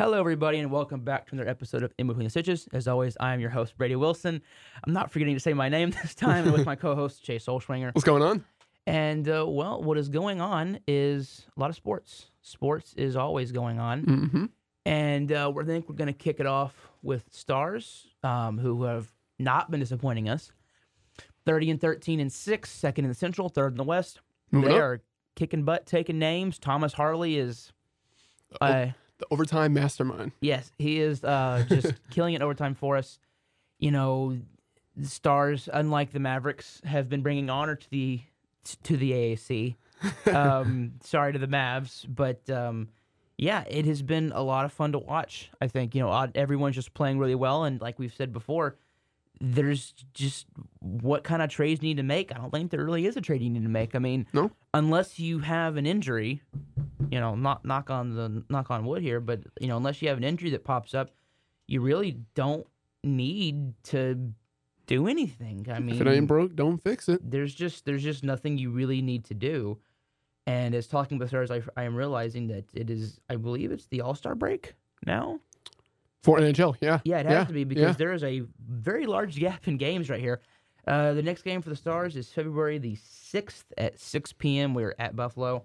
Hello, everybody, and welcome back to another episode of In Between the Stitches. As always, I am your host, Brady Wilson. I'm not forgetting to say my name this time with my co host, Chase Olschwanger. What's going on? And, uh, well, what is going on is a lot of sports. Sports is always going on. Mm-hmm. And uh, we think we're going to kick it off with Stars, um, who have not been disappointing us. 30 and 13 and 6, second in the Central, third in the West. Moving they up. are kicking butt, taking names. Thomas Harley is. Oh. Uh, The overtime mastermind. Yes, he is uh, just killing it overtime for us. You know, the Stars, unlike the Mavericks, have been bringing honor to the to the AAC. Um, sorry to the Mavs, but um, yeah, it has been a lot of fun to watch. I think you know everyone's just playing really well, and like we've said before, there's just what kind of trades you need to make. I don't think there really is a trade you need to make. I mean, No. unless you have an injury, you know, not knock on the knock on wood here, but you know, unless you have an injury that pops up, you really don't need to do anything. I mean, If it ain't broke, don't fix it. there's just there's just nothing you really need to do. And as talking with stars, I, I am realizing that it is I believe it's the All Star break now. For NHL, yeah. Yeah, it has Yeah, to be because yeah. there is a very large gap in games right here. Uh, the next game for the Stars is February the sixth at six p.m. We're at Buffalo,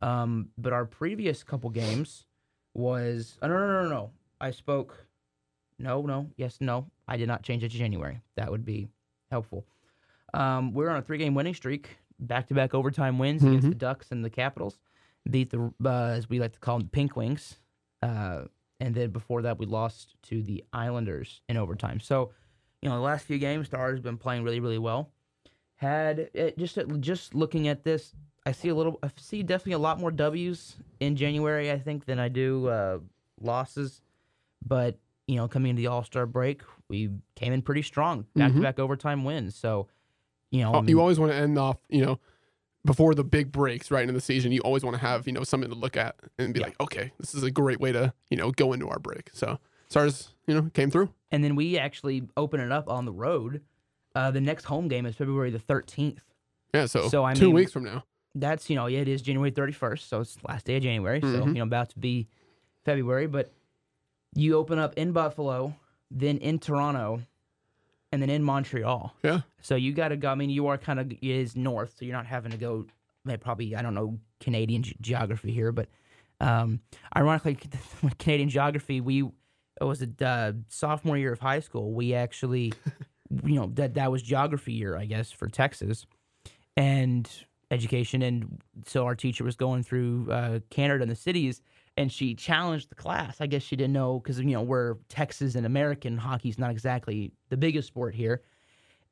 um, but our previous couple games was oh, no no no no. I spoke. No no yes no. I did not change it to January. That would be helpful. Um, we're on a three-game winning streak, back-to-back overtime wins against Mhm. the Ducks and the Capitals. Beat the uh, as we like to call them, the Pink Wings. Uh, and then before that we lost to the Islanders in overtime. So, you know, the last few games, Stars have been playing really, really well. Had it just just looking at this, I see a little, I see definitely a lot more W's in January, I think, than I do uh, losses. But you know, coming into the All Star break, we came in pretty strong, back to back overtime wins. So, you know, I Oh, mean, you always want to end off, you know, before the big breaks right into the season. You always want to have, you know, something to look at and be Yeah. like, okay, this is a great way to, you know, go into our break. So Stars, you know, came through. and then we actually open it up on the road. Uh, the next home game is February the thirteenth. Yeah. So, So, I two mean- weeks from now. that's you know yeah, it is January 31st, so it's the last day of January, so Mhm. you know about to be February, but you open up in Buffalo, then in Toronto, and then in Montreal. Yeah. So you got to go. I mean, you are kind of it is north, so you're not having to go. Probably I don't know Canadian ge- geography here, but um, ironically, Canadian geography, we it was a uh, sophomore year of high school. We actually, you know, that that was geography year, I guess, for Texas, and education. And so our teacher was going through uh, Canada and the cities, and she challenged the class. I guess she didn't know because you know we're Texas and American hockey's not exactly the biggest sport here.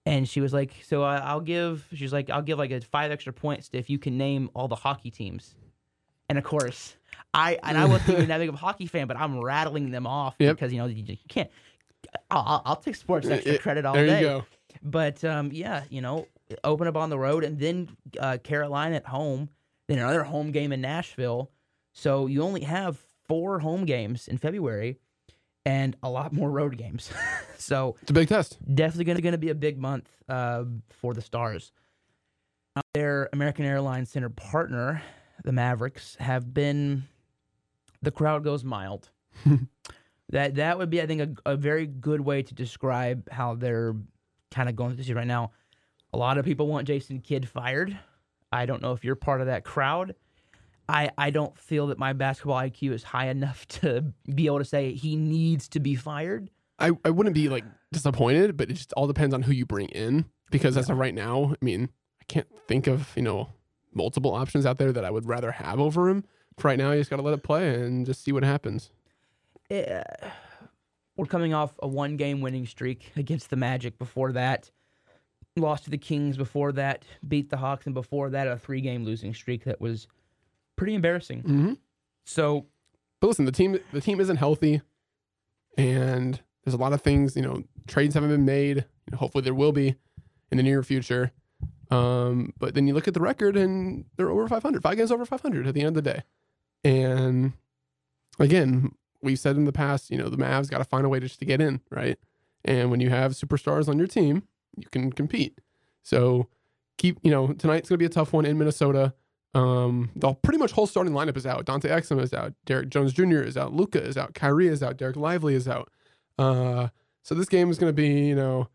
And she was like, "So I'll give." She's like, "I'll give like a five extra points if you can name all the hockey teams." And of course, I and I wasn't even that big of a hockey fan, but I'm rattling them off Yep. because you know you, you can't. I'll, I'll- take sports extra credit all there day. you go. But um, yeah, you know, open up on the road and then uh, Carolina at home, then another home game in Nashville. So you only have four home games in February and a lot more road games. so It's a big test. definitely going to going to be a big month uh, for the Stars. Uh, Their American Airlines Center partner, the Mavericks, have been. The crowd goes mild. that that would be, I think, a, a very good way to describe how they're kind of going through this right now. A lot of people want Jason Kidd fired. I don't know if you're part of that crowd. I, I don't feel that my basketball IQ is high enough to be able to say he needs to be fired. I, I wouldn't be like disappointed, but it just all depends on who you bring in. Because as of right now, I mean, I can't think of, you know, multiple options out there that I would rather have over him. For right now, you just got to let it play and just see what happens. eh, we're coming off a one game winning streak against the Magic before that. Lost to the Kings before that, beat the Hawks, and before that, a three game losing streak that was pretty embarrassing. Mm-hmm. So, But listen, the team the team isn't healthy, and there's a lot of things. You know, trades haven't been made. Hopefully, there will be in the near future. Um, but then you look at the record, and they're over 500, five games over 500 at the end of the day. And again, we've said in the past, you know, the Mavs got to find a way just to get in, right? And when you have superstars on your team, you can compete. So keep, you know, tonight's gonna be a tough one in Minnesota. Um, the pretty much whole starting lineup is out. Dante Exum is out. Derrick Jones Jr. is out. Luka is out. Kyrie is out. Dereck Lively is out. Uh, so this game is going to be, you know,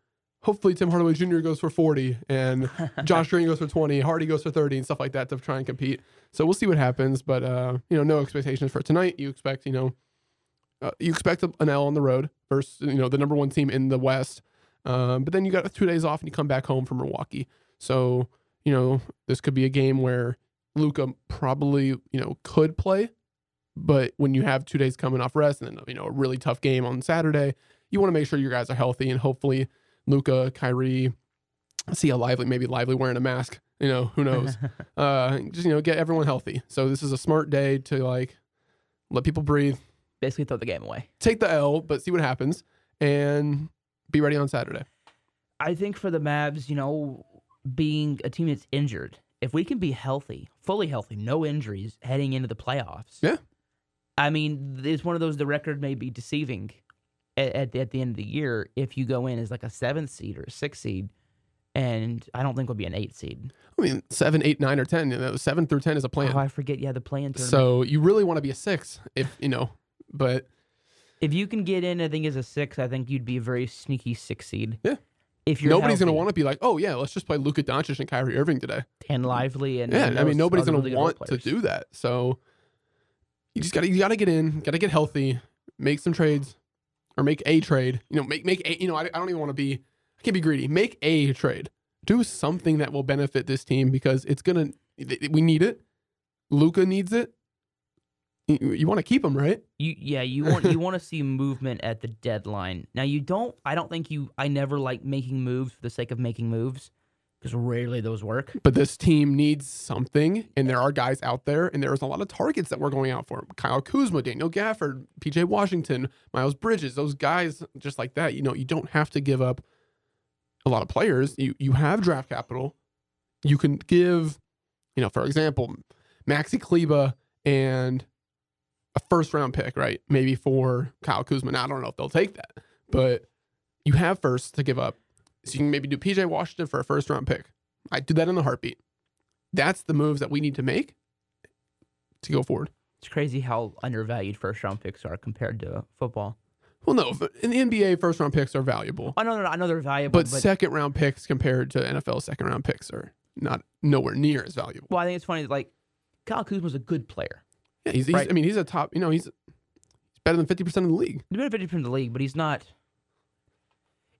hopefully Tim Hardaway Jr. goes for 40 and Josh Green goes for 20, Hardy goes for 30 and stuff like that to try and compete. So we'll see what happens, but uh, you know, no expectations for tonight. You expect, you know, uh, you expect an L on the road versus, you know, the number one team in the West. Um, but then you got two days off and you come back home from Milwaukee. So, you know, this could be a game where Luka probably, you know, could play, but when you have two days coming off rest and then, you know, a really tough game on Saturday, you want to make sure your guys are healthy and hopefully Luka, Kyrie, see a lively, maybe lively wearing a mask. You know, who knows? uh, just you know, get everyone healthy. So this is a smart day to like let people breathe, Basically, throw the game away. take the L, but see what happens, and be ready on Saturday. I think for the Mavs, you know, being a team that's injured, if we can be healthy, fully healthy, no injuries heading into the playoffs. Yeah. I mean, it's one of those the record may be deceiving at, at, the, at the end of the year if you go in as like a seventh seed or a sixth seed, and I don't think we'll be an eight seed. I mean, seven, eight, nine, or ten. You know, seven through ten is a plan. Oh, I forget. Yeah, the tournament. so you really want to be a six, if you know. But if you can get in, I think as a six, I think you'd be a very sneaky six seed. Yeah. If you're nobody's going to want to be like, oh yeah, let's just play Luka Doncic and Kyrie Irving today. and lively and Yeah, and I mean nobody's going to want to do that. So you just got to you got to get in, got to get healthy, make some trades, or make a trade. You know, make make a. You know, I, I don't even want to be. I can't be greedy. Make a trade. Do something that will benefit this team because it's gonna. We need it. Luka needs it. You, you want to keep him, right? You yeah, you want you want to see movement at the deadline. Now you don't. I don't think you. I never like making moves for the sake of making moves because rarely those work. But this team needs something, and there are guys out there, and there's a lot of targets that we're going out for. Kyle Kuzma, Daniel Gafford, PJ Washington, Miles Bridges, those guys just like that. You know, you don't have to give up a lot of players. You you have draft capital. You can give, you know, for example, Maxi Kleber and a first round pick, right? Maybe for Kyle Kuzma. Now I don't know if they'll take that, but you have first to give up. So you can maybe do PJ Washington for a first round pick. I do that in the heartbeat. That's the moves that we need to make to go forward. It's crazy how undervalued first round picks are compared to football. Well, no, in the NBA, first round picks are valuable, I know, I know they're valuable, but, but, second round picks compared to NFL second round picks are not nowhere near as valuable. well, I think it's funny. Like Kyle Kuzma's a good player. Yeah, he's, he's Right. I mean, he's a top. You know, he's he's better than fifty percent of the league. He's been fifty from the league, but he's not.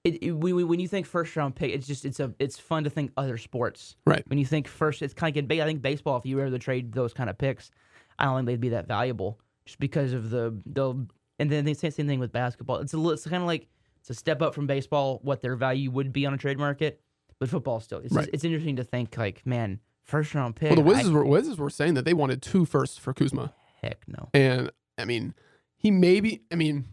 It, it, when, when- when you think first round pick, it's just it's a it's fun to think other sports. Right. When you think first, it's kind of like I think baseball. If you were to trade those kind of picks, I don't think they'd be that valuable just because of the the. And then the same thing with basketball. It's a little, it's kind of like it's a step up from baseball what their value would be on a trade market, but football still. It's Right. just, it's interesting to think like man, first round pick. Well, the I- Wizards were Wizards were saying that they wanted two firsts for Kuzma, heck no. and I mean, he maybe. I mean,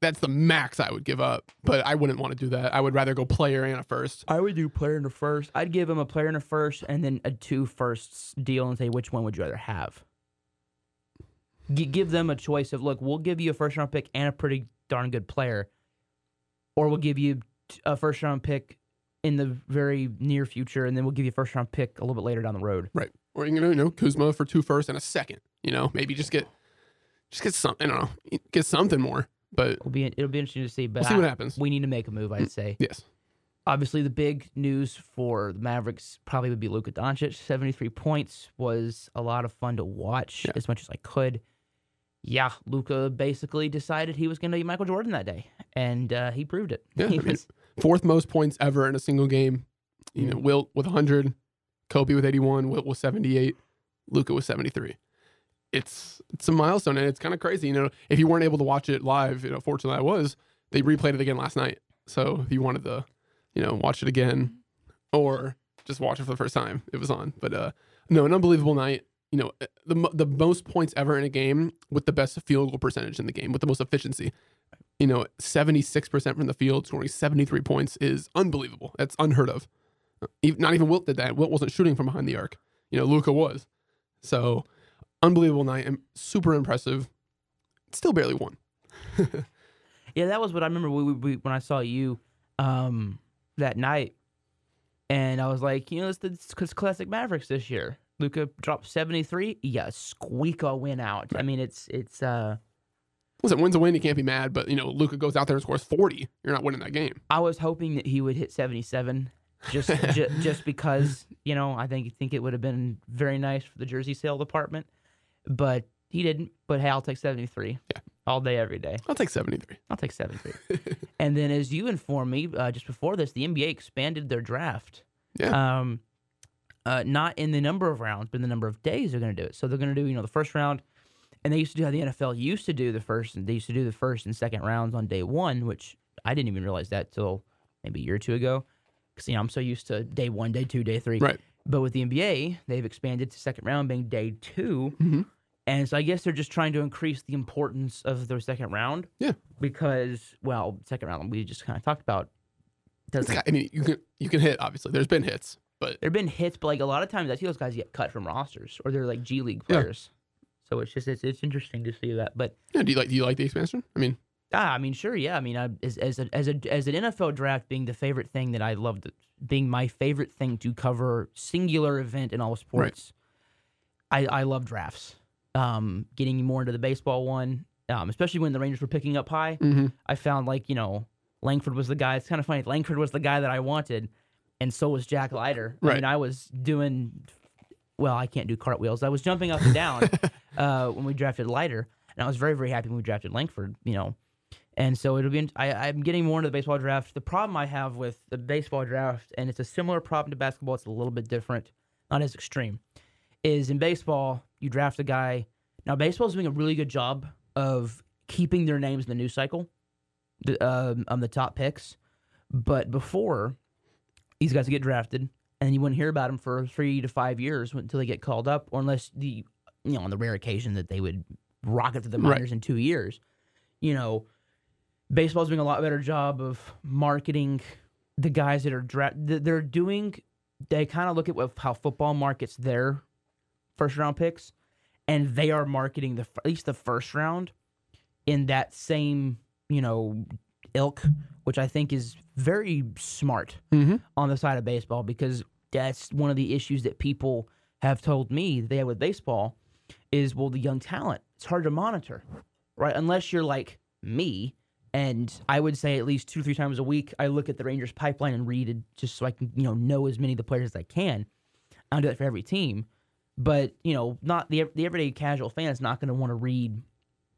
that's the max I would give up, but I wouldn't want to do that. I would rather go player and a first. I would do player in the first. I'd give him a player in the first and then a two firsts deal and say which one would you rather have. G- give them a choice of look, we'll give you a first round pick and a pretty darn good player, or we'll give you a first round pick in the very near future, and then we'll give you a first round pick a little bit later down the road. Right. Or you know, you know, Kuzma for two first and a second. You know, maybe just get just get something. I don't know, get something more. But It'll be it'll be interesting to see. But we'll see I- what happens. we need to make a move. I'd say. Yes. Obviously, the big news for the Mavericks probably would be Luka Doncic. 73 points was a lot of fun to watch Yeah. as much as I could. Yeah, Luka basically decided he was going to be Michael Jordan that day, and uh, he proved it. Yeah, He I mean, was- Fourth most points ever in a single game. You know, Wilt with 100, Kobe with 81, Wilt with 78, Luka with 73. It's it's a milestone and it's kind of crazy. You know, if you weren't able to watch it live, you know, fortunately I was. They replayed it again last night. So if you wanted to, you know, watch it again or just watch it for the first time, it was on. But uh no, an unbelievable night. You know, the the most points ever in a game with the best field goal percentage in the game with the most efficiency you know, 76% from the field, scoring 73 points is unbelievable. That's unheard of. Not even Wilt did that. Wilt wasn't shooting from behind the arc. You know, Luka was. So, unbelievable night and super impressive. Still barely won. yeah, that was what I remember we, we, we- when I saw you um, that night, and I was like, you know, it's the it's classic Mavericks this year. Luka dropped 73. Yeah, squeak a win out. I mean, it's it's uh Listen, win's a win. You can't be mad. But you know, Luka goes out there and scores forty. You're not winning that game. I was hoping that he would hit 77 just ju- just because, you know, I think think it would have been very nice for the jersey sale department, but he didn't. But hey, I'll take 73. Yeah. All day every day. I'll take seventy three. I'll take 73. and then as you informed me uh, just before this, the NBA expanded their draft. Yeah. Um uh, not in the number of rounds, but in the number of days they're going to do it. So they're going to do, you know, the first round, and they used to do how the NFL used to do the first. They used to do the first and second rounds on day one, which I didn't even realize that till maybe a year or two ago, because you know I'm so used to day one, day two, day three. Right. But with the NBA, they've expanded to second round being day 2 Mhm. and so I guess they're just trying to increase the importance of their second round. Yeah. Because well, second round we just kind of talked about. Doesn't I mean, you can you can hit. Obviously, there's been hits, but There've been hits, but like a lot of times I see those guys get cut from rosters or they're like G League Yeah. So it's just it's, it's interesting to see that. But yeah, do you like do you like the expansion? I mean, ah, I mean, sure, yeah. I mean, I, as as a, as a as an NFL draft being the favorite thing that I loved, being my favorite thing to cover singular event in all sports. I I love drafts. Um, getting more into the baseball one, um, especially when the Rangers were picking up high. mhm. I found like you know Langford was the guy. It's kind of funny. Langford was the guy that I wanted, and so was Jack Leiter. I Right. mean, I was doing well. I can't do cartwheels. I was jumping up and down uh, when we drafted Leiter, and I was very very happy when we drafted Langford. You know, and so it'll be. I, I'm getting more into the baseball draft. The problem I have with the baseball draft, and it's a similar problem to basketball. It's a little bit different, not as extreme. Is in baseball you draft a guy. Now baseball's doing a really good job of keeping their names in the news cycle the, um, on the top picks. But before, these guys get drafted, and you wouldn't hear about them for three to five years until they get called up, or unless the you know on the rare occasion that they would rocket to the Right. minors in two years. You know, baseball's doing a lot better job of marketing the guys that are drafted. They're doing. They kind of look at what, how football markets their first round picks, and they are marketing the at least the first round in that same you know ilk, which I think is very smart Mhm. on the side of baseball because that's one of the issues that people have told me they have with baseball is well the young talent it's hard to monitor right unless you're like me and I would say at least two or three times a week I look at the Rangers pipeline and read it just so I can you know know as many of the players as I can I don't do that for every team but you know not the the everyday casual fan is not going to want to read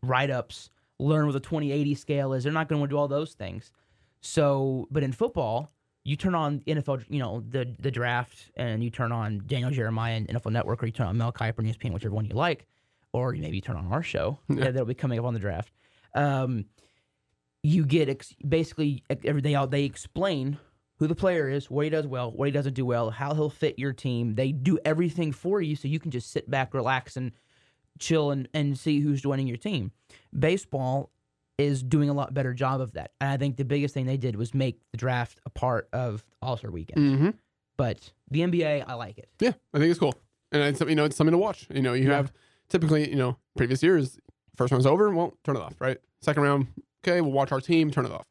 write ups learn what the 2080 scale is they're not going to want to do all those things so but in football you turn on NFL, you know, the the draft, and you turn on Daniel Jeremiah and NFL Network, or you turn on Mel Kiper and ESPN, whichever one you like, or maybe you turn on our show Yeah. that'll be coming up on the draft. Um, you get ex- basically every day out they explain who the player is, what he does well, what he doesn't do well, how he'll fit your team. They do everything for you, so you can just sit back, relax, and chill and, and see who's joining your team. Baseball is doing a lot better job of that. And I think the biggest thing they did was make the draft a part of All Star Weekend. hmm But the NBA, I like it. Yeah, I think it's cool, and it's you know it's something to watch. You know, you Yeah. have typically you know previous years, first round's over, well, turn it off. Right, second round, okay, we'll watch our team, turn it off.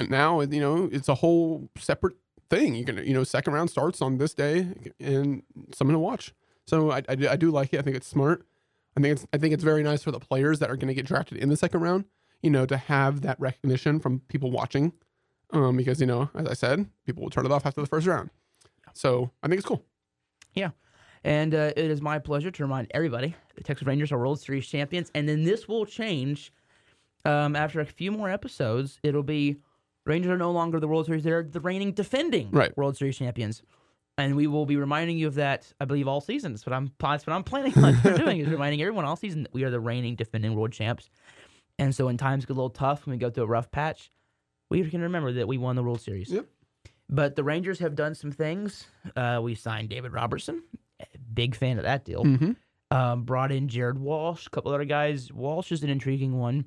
And now you know it's a whole separate thing. You can you know second round starts on this day, and something to watch. So I, I, I do like it. I think it's smart. I think it's I think it's very nice for the players that are going to get drafted in the second round. You know, to have that recognition from people watching, um, because you know, as I said, people will turn it off after the first round. So I think it's cool. Yeah. And uh, it is my pleasure to remind everybody the Texas Rangers are World Series champions. And then this will change um, after a few more episodes. It'll be Rangers are no longer the World Series; they're the reigning defending Right. World Series champions. And we will be reminding you of that, I believe, all season. That's what I'm. That's what I'm planning on doing is reminding everyone all season that we are the reigning defending world champs. And so, when times get a little tough, when we go through a rough patch, we can remember that we won the World Series. Yep. But the Rangers have done some things. Uh, we signed David Robertson, big fan of that deal. Mm-hmm. Um, brought in Jared Walsh, a couple other guys. Walsh is an intriguing one.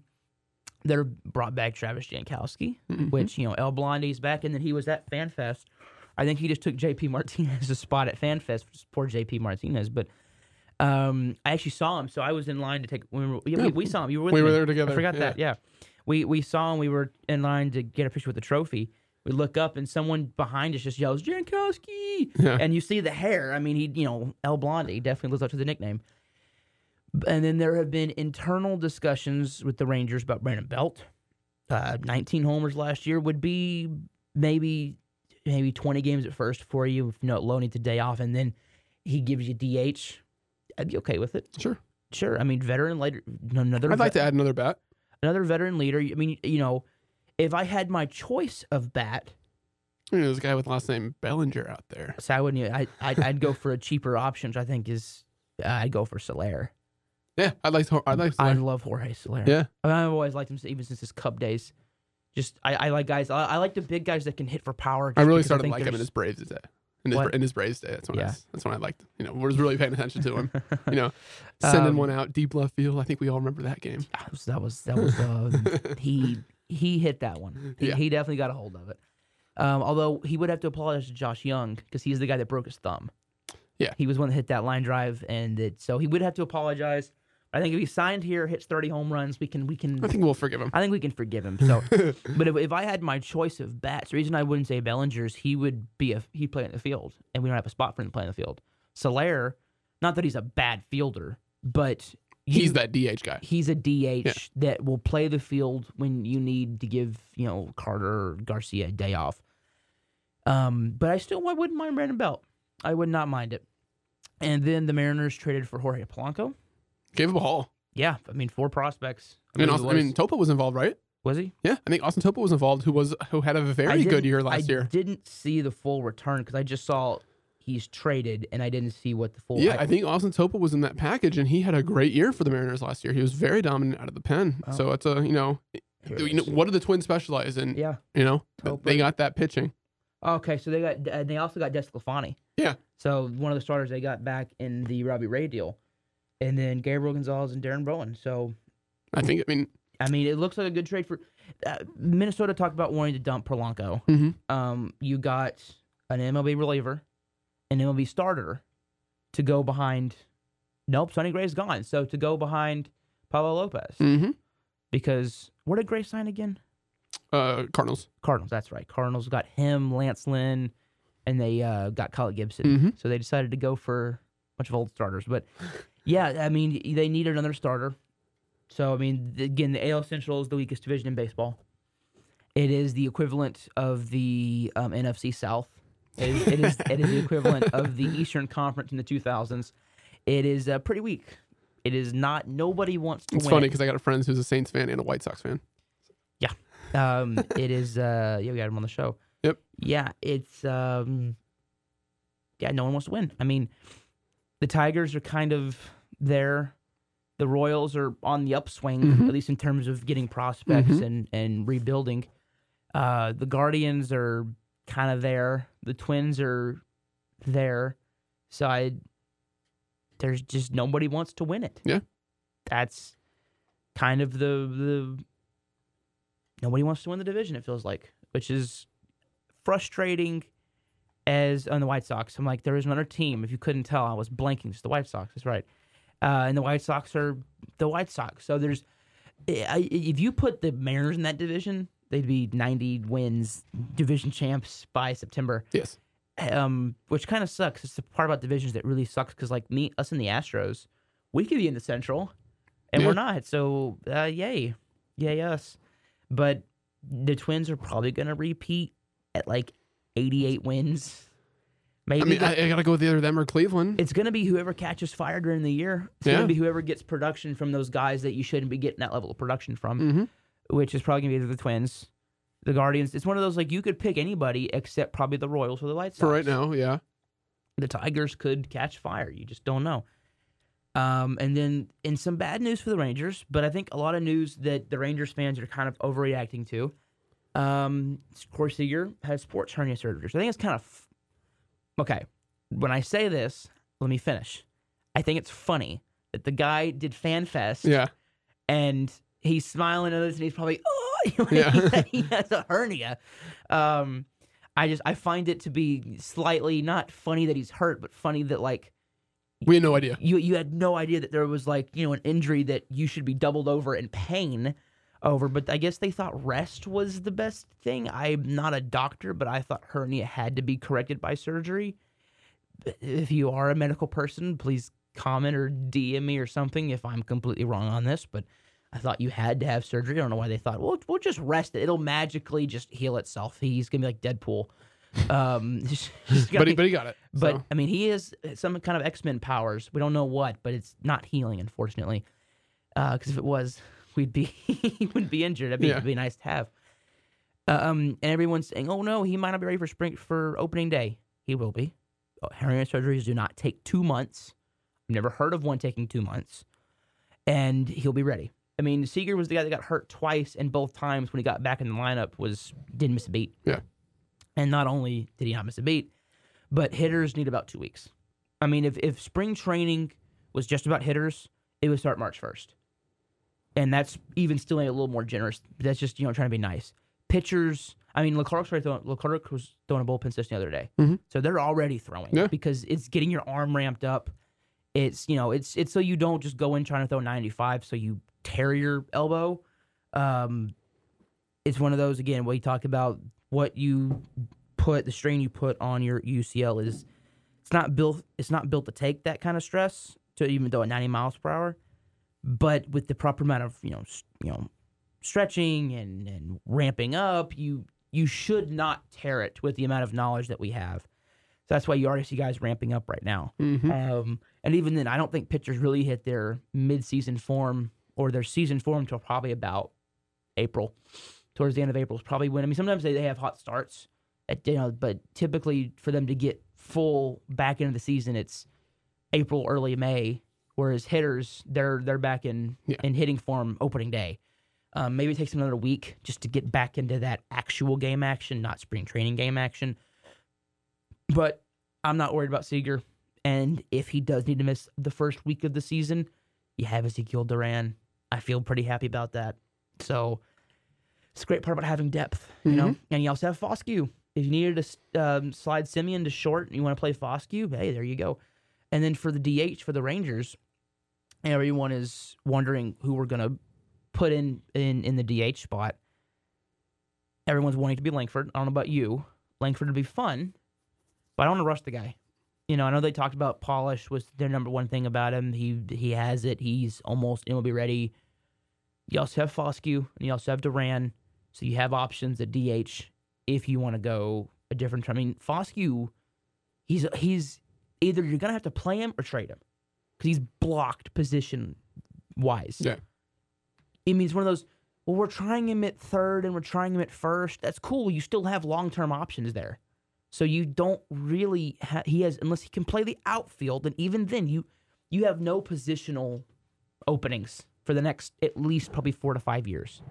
They're brought back Travis Jankowski, Mm-hmm. which you know El Blondie's back, and then he was at FanFest. I think he just took JP Martinez's spot at FanFest. which is Poor JP Martinez, but um, I actually saw him, so I was in line to take. We, were, yeah, we, Yeah. we saw him. You were with We me. were there together. I forgot yeah. that. Yeah, we we saw him. We were in line to get a picture with the trophy, We look up and someone behind us just yells Jankowski, and you see the hair. I mean, he, you know, El Blondie definitely lives up to the nickname. And then there have been internal discussions with the Rangers about Brandon Belt. Uh, 19 homers last year would be maybe maybe 20 games at first for you if you know Lowe needs a day off, and then he gives you DH. I'd be okay with it. Sure. Sure. I mean, veteran leader, another I'd like vet- to add another bat. another veteran leader. I mean, you know, if I had my choice of bat, You know, there's a guy with last name Bellinger out there. so I wouldn't. I I'd, I'd go for a cheaper option, which I think is uh, I'd go for Soler. Yeah, I'd like to. I'd like to. I love Jorge Soler. yeah, I mean, I've always liked him even since his Cub days. Just I, I like guys. I, I like the big guys that can hit for power. I really started think liking him in his Braves day. In his, in his Braves day, that's when I, Yeah. was- that's when I liked. You know, was really paying attention to him. You know, sending Um, one out deep left field. I think we all remember that game. That was that was that was uh, he he hit that one. He, Yeah. he definitely got a hold of it. Um, although he would have to apologize to Josh Jung because he's the guy that broke his thumb. Yeah. he was one that hit that line drive, and it, so he would have to apologize. I think if he signed here, hits thirty home runs, we can we can. I think we'll forgive him. I think we can forgive him. So, but if, if I had my choice of bats, the reason I wouldn't say Bellinger's, he would be a he'd play in the field, and we don't have a spot for him to play in the field. Soler, not that he's a bad fielder, but you- He's that DH guy. he's a DH that will play the field when you need to give you know Carter or Garcia a day off. Um, but I still I wouldn't mind Brandon Belt. I would not mind it. And then the Mariners traded for Jorge Polanco. Gave him a haul. Yeah, I mean four prospects. I mean, Austin, I mean, Topa was involved, right? was he? Yeah, I think Austin Topa was involved, who was who had a very good year last I year. I didn't see the full return because I just saw he's traded, and I didn't see what the full. Yeah, I think Austin Topa was in that package, and he had a great year for the Mariners last year. He was very dominant out of the pen. Oh. So it's a you know, you know, what do the Twins specialize in? Yeah. You know, Topa. they got that pitching. Okay, so they got and they also got Desclafani. Yeah. So one of the starters they got back in the Robbie Ray deal, and then Gabriel Gonzalez and Darren Bowen. So I think. I mean, I mean, it looks like a good trade for uh, Minnesota. Talked about wanting to dump Polanco. mhm. Um, you got an MLB reliever, an MLB starter, to go behind. Nope, Sonny Gray's gone. So to go behind Pablo Lopez Mhm. because where did Gray sign again? uh, Cardinals. Cardinals. That's right. Cardinals got him, Lance Lynn, and they uh, got Kyle Gibson. Mhm. So they decided to go for a bunch of old starters. But yeah, I mean, they need another starter. So I mean, again, the AL Central is the weakest division in baseball. It is the equivalent of the um, NFC South. It is, it is it is the equivalent of the Eastern Conference in the 2000s. It is uh, pretty weak. It is not. Nobody wants to It's win. funny because I got a friend who's a Saints fan and a White Sox fan. Yeah, um, it is. Uh, yeah, we got him on the show. Yep. Yeah, it's. Um, yeah, no one wants to win. I mean, the Tigers are kind of there. The Royals are on the upswing, Mhm. at least in terms of getting prospects Mhm. and and rebuilding. Uh, the Guardians are kind of there. The Twins are there. So I. There's just nobody wants to win it. Yeah. That's kind of the the nobody wants to win the division. It feels like, which is frustrating. As on the White Sox, I'm like, there is another team. If you couldn't tell, I was blanking. It's the White Sox. That's right. Uh, and the White Sox are the White Sox. So there's, I, if you put the Mariners in that division, they'd be 90 wins, division champs by September. Yes. Um, which kind of sucks. It's the part about divisions that really sucks because, like me, us and the Astros, we could be in the Central, and Yeah. we're not. So, uh, yay, yay us. But the Twins are probably going to repeat at like 88 wins. Maybe I mean, I, I got to go with either them or Cleveland. it's going to be whoever catches fire during the year. It's going to be whoever gets production from those guys that you shouldn't be getting that level of production from, Mm-hmm. which is probably going to be either the Twins, the Guardians. It's one of those like you could pick anybody except probably the Royals or the White Sox. For right now, yeah. the Tigers could catch fire. You just don't know. Um, and then in some bad news for the Rangers, but I think a lot of news that the Rangers fans are kind of overreacting to. Um, Corey Seager has sports hernia surgery. So I think it's kind of f- okay. When I say this, let me finish. I think it's funny that the guy did FanFest Yeah. and he's smiling at this, and he's probably oh Yeah. he has a hernia um i just i find it to be slightly not funny that he's hurt but funny that like We had no idea. you you had no idea that there was like you know an injury that you should be doubled over in pain over. But I guess they thought rest was the best thing. I'm not a doctor, but I thought hernia had to be corrected by surgery. If you are a medical person, please comment or DM me or something if I'm completely wrong on this. But I thought you had to have surgery. I don't know why they thought, well, we'll just rest it. It'll magically just heal itself. He's gonna be like Deadpool. Um, he's- he's gonna But he, be- but he got it. but so. I mean, he has some kind of X Men powers. We don't know what, but it's not healing, unfortunately. Because if it was, we'd be he wouldn't be injured. That'd be, Yeah. it'd be nice to have. Um, and everyone's saying, "Oh no, he might not be ready for spring for opening day." He will be. Uh, Hernia surgeries do not take two months. I've never heard of one taking two months, and he'll be ready. I mean, Seager was the guy that got hurt twice, and both times when he got back in the lineup was didn't miss a beat. Yeah. And not only did he not miss a beat, but hitters need about two weeks. I mean, if, if spring training was just about hitters, it would start March 1st. And that's even still a little more generous. That's just, you know, trying to be nice. Pitchers, I mean, Leclerc's already throwing, Leclerc was throwing a bullpen system the other day. Mhm. So they're already throwing Yeah. because it's getting your arm ramped up. It's, you know, it's it's so you don't just go in trying to throw 95 so you tear your elbow. Um, it's one of those, again, what you talk about, what you put, the strain you put on your UCL is it's not built it's not built to take that kind of stress to even though at 90 miles per hour but with the proper amount of you know you know stretching and and ramping up you you should not tear it with the amount of knowledge that we have. So that's why you already see guys ramping up right now. Mhm. um, and even then i don't think pitchers really hit their mid-season form or their season form until probably about april towards the end of april is probably when i mean sometimes they, they have hot starts at you know but typically for them to get full back into the season it's april early may whereas hitters they're they're back in Yeah. in hitting form opening day. Um, maybe it takes another week just to get back into that actual game action not spring training game action. But i'm not worried about seager. And if he does need to miss the first week of the season you have ezekiel duran. I feel pretty happy about that. So it's a great part about having depth you know? And you also have foscue. If you needed to um, slide Semien to short and you want to play Foscue, hey, there you go. And then for the DH for the Rangers, everyone is wondering who we're gonna put in in in the DH spot. Everyone's wanting to be Langford. I don't know about you. Langford would be fun, but I don't want to rush the guy. You know, I know they talked about polish was their number one thing about him. He he has it. He's almost and will be ready. You also have Foscue and you also have Duran, so you have options at DH if you want to go a different. I mean, Foscue, he's he's either you're gonna have to play him or trade him because he's blocked position wise. Yeah. it means one of those. Well, we're trying him at third and we're trying him at first. That's cool. You still have long term options there, so you don't really. Ha- he has unless he can play the outfield, and even then, you you have no positional openings for the next at least probably four to five years.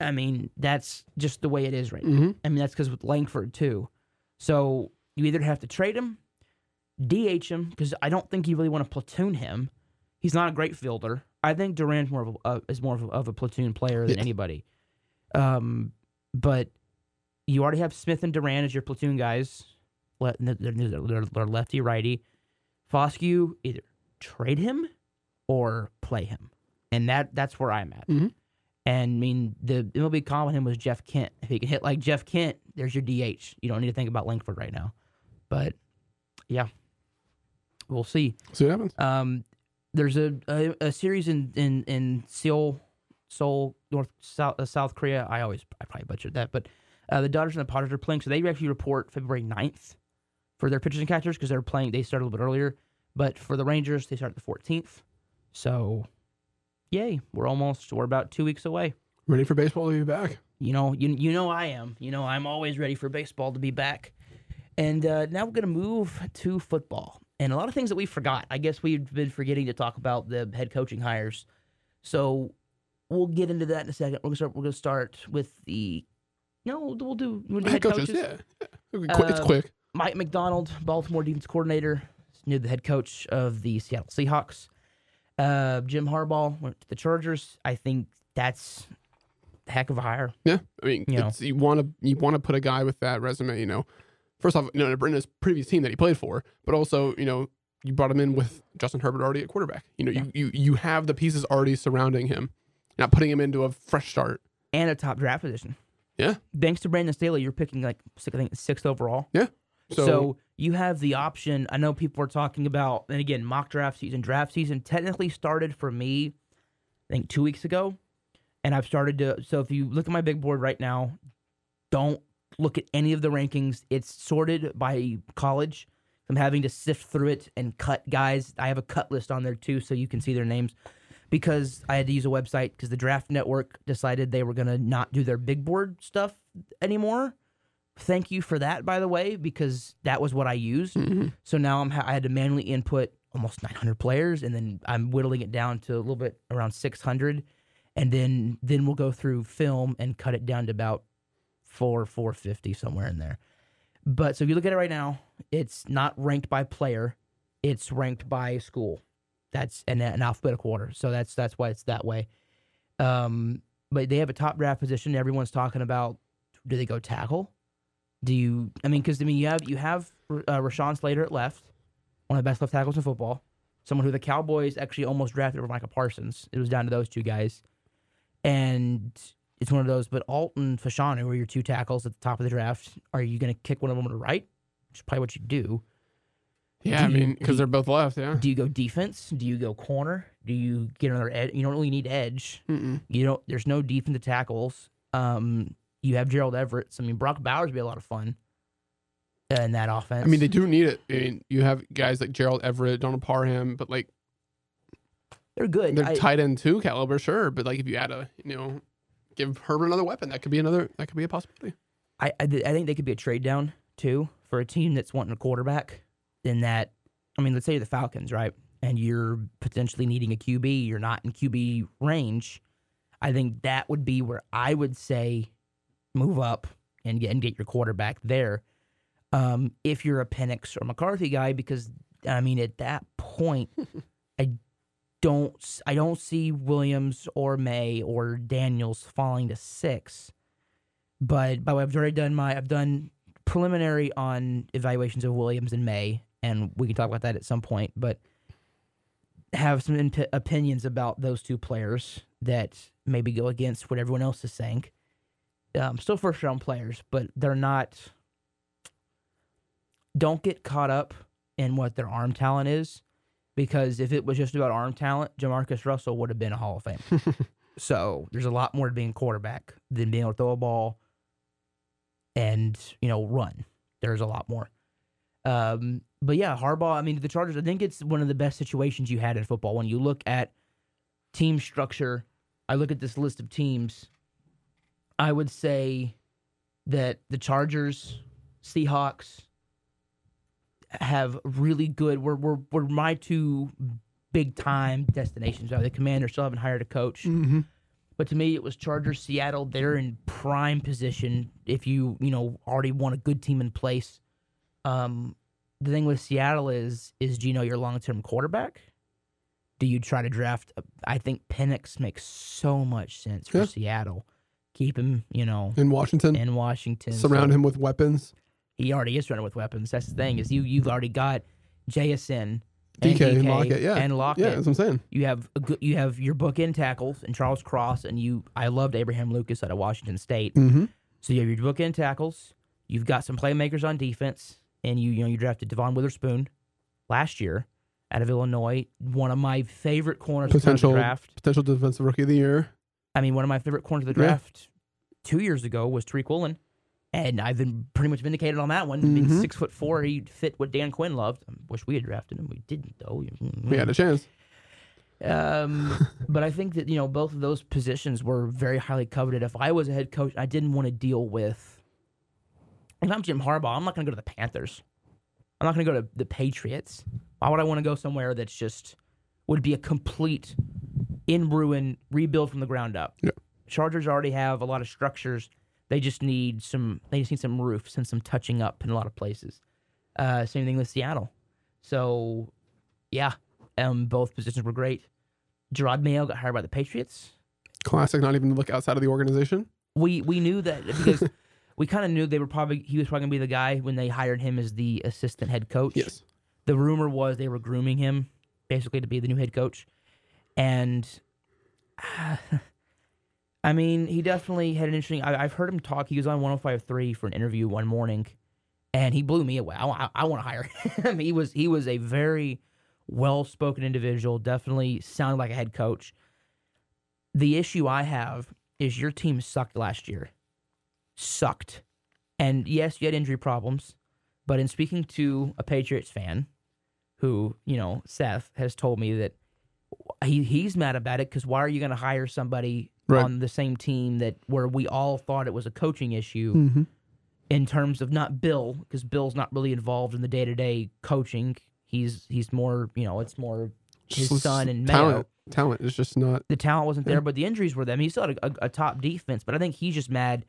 I mean, that's just the way it is right now. Mhm. I mean, that's because with Langford too. So you either have to trade him, DH him, because I don't think you really want to platoon him. He's not a great fielder. I think Duran's more of a, uh, is more of a, of a platoon player than Yeah. anybody. Um, but you already have Smith and Duran as your platoon guys. Let they're, they're, they're- lefty righty. Foscue either trade him or play him, and that that's where I'm at. Mhm. And I mean, the MLB with him was Jeff Kent. If he can hit like Jeff Kent, there's your DH. You don't need to think about Langford right now. But yeah, we'll see. See what happens. Um, there's a, a, a series in in in Seoul, Seoul, North South uh, South Korea. I always I probably butchered that, but uh, the Dodgers and the Padres are playing. So they actually report February 9th for their pitchers and catchers because they're playing. They started a little bit earlier, but for the Rangers they start the 14th. So, yay, we're almost we're about two weeks away Ready for baseball to be back. you know, you you know I am. You know, I'm always ready for baseball to be back. And uh, now we're gonna move to football, and a lot of things that we forgot. I guess we've been forgetting to talk about the head coaching hires. So we'll get into that in a second. We're gonna start. We're gonna start with the. No, we'll do. We'll do, we'll do Head coaches, yeah. yeah. It's Uh, quick. Mike Macdonald, Baltimore defense coordinator, new the head coach of the Seattle Seahawks. Uh, Jim Harbaugh went to the Chargers. I think that's a heck of a hire. Yeah, I mean, You know. it's, you want to you want to put a guy with that resume. You know, first off, you know, in his previous team that he played for, but also, you know, you brought him in with Justin Herbert already at quarterback. You know, you you you have the pieces already surrounding him. Not putting him into a fresh start. and a top draft position. Yeah. Thanks to Brandon Staley, you're picking like six, I think sixth overall. So, So, you have the option. I know people are talking about, and again, mock draft season, draft season technically started for me, I think two weeks ago, and I've started to. So if you look at my big board right now, don't look at any of the rankings. It's sorted by college. I'm having to sift through it and cut guys. I have a cut list on there too, so you can see their names. Because I had to use a website because the Draft Network decided they were gonna not do their big board stuff anymore. Thank you for that, by the way, because that was what I used. mhm. So now I'm ha- I had to manually input almost 900 players, and then I'm whittling it down to a little bit around 600, and then then we'll go through film and cut it down to about four 450 somewhere in there. But so if you look at it right now, it's not ranked by player; it's ranked by school. That's in an alphabetical order. So that's that's why it's that way. Um, but they have a top draft position. Everyone's talking about do they go tackle? Do you? I mean, because I mean, you have you have uh, Rashawn Slater at left, one of the best left tackles in football. Someone who the Cowboys actually almost drafted over Micah Parsons. It was down to those two guys, and it's one of those. But Alton, Fashanu were your two tackles at the top of the draft. Are you going to kick one of them to the right? Which is probably what you do. yeah, I do you- mean, because they're both left. Yeah. Do you go defense? Do you go corner? Do you get another edge? You don't really need edge. Mm-mm. You don't. There's no defensive tackles. Um, you have Gerald Everett. So, I mean, Brock Bowers would be a lot of fun in that offense. I mean, they do need it. I mean, you have guys like Gerald Everett, Donald Parham, but like they're good. they're I- tight end two caliber, sure. But like if you add a, you know, give Herbert another weapon, that could be another. That could be a possibility. I, I, th- I think they could be a trade down too for a team that's wanting a quarterback. In that, I mean, let's say you're the Falcons, right? And you're potentially needing a QB. You're not in QB range. I think that would be where I would say move up and get and get your quarterback there. Um, if you're a Penix or McCarthy guy, because I mean, at that point, I don't I don't see Williams or Maye or Daniels falling to six. But by the way, I've already done my I've done preliminary on evaluations of Williams and Maye, and we can talk about that at some point. But have some imp- opinions about those two players that maybe go against what everyone else is saying. Um, still first round players, but they're not. Don't get caught up in what their arm talent is, because if it was just about arm talent, Jamarcus Russell would have been a Hall of Fame. So there's a lot more to being a quarterback than being able to throw a ball and you know run. There's a lot more. Um, but yeah, Harbaugh. I mean, the Chargers. I think it's one of the best situations you had in football when you look at team structure. I look at this list of teams. I would say that the Chargers, Seahawks have really good. We're we're, we're my two big time destinations. Now, the Commanders still haven't hired a coach. Mm-hmm. But to me, it was Chargers, Seattle. They're in prime position if you you know already want a good team in place. Um, the thing with Seattle is is do you know your long term quarterback? Do you try to draft? I think Penix makes so much sense for Yeah. Seattle. Keep him, you know, In Washington, in Washington. surround So him with weapons. He already is running with weapons. That's the thing is you you've already got JSN, DK and DK, Lockett, yeah. and Yeah, Lockett. that's what I'm saying. You have a good, you have your bookend tackles and Charles Cross, and you. I loved Abraham Lucas out of Washington State. Mm-hmm. So you have your book bookend tackles. You've got some playmakers on defense, and you you know you drafted Devon Witherspoon last year out of Illinois, one of my favorite corners of Potential- the draft. Potential defensive rookie of the year. I mean, one of my favorite corners of the Yeah. draft two years ago was Tariq Woolen. And I've been pretty much vindicated on that one. Being Mhm. six foot four, he fit what Dan Quinn loved. I wish we had drafted him. We didn't though. We had a chance. Um, but I think that you know both of those positions were very highly coveted. If I was a head coach, I didn't want to deal with. If I'm Jim Harbaugh, I'm not going to go to the Panthers. I'm not going to go to the Patriots. Why would I want to go somewhere that's just would be a complete in ruin rebuild from the ground up? Yeah. Chargers already have a lot of structures. They just need some. They just need some roofs and some touching up in a lot of places. Uh, same thing with Seattle. So, yeah, um, both positions were great. Jerod Mayo got hired by the Patriots. Classic. Not even look outside of the organization. We we knew that because we kind of knew they were probably he was probably gonna be the guy when they hired him as the assistant head coach. Yes. The rumor was they were grooming him basically to be the new head coach, and I mean, he definitely had an interesting. I, I've heard him talk. He was on 105.3 for an interview one morning, and he blew me away. I, I, I want to hire him. he was he was a very well spoken individual. Definitely sounded like a head coach. The issue I have is your team sucked last year. Sucked, and yes, you had injury problems. But in speaking to a Patriots fan, who you know Seth has told me that he he's mad about it because why are you going to hire somebody Right. on the same team that where we all thought it was a coaching issue Mm-hmm. in terms of not Bill because Bill's not really involved in the day to day coaching. He's he's more you know it's more his son and Mayo. talent. Talent is just not. The talent wasn't Yeah. there, but the injuries were there. I mean, he still had a, a, a top defense, but I think he's just mad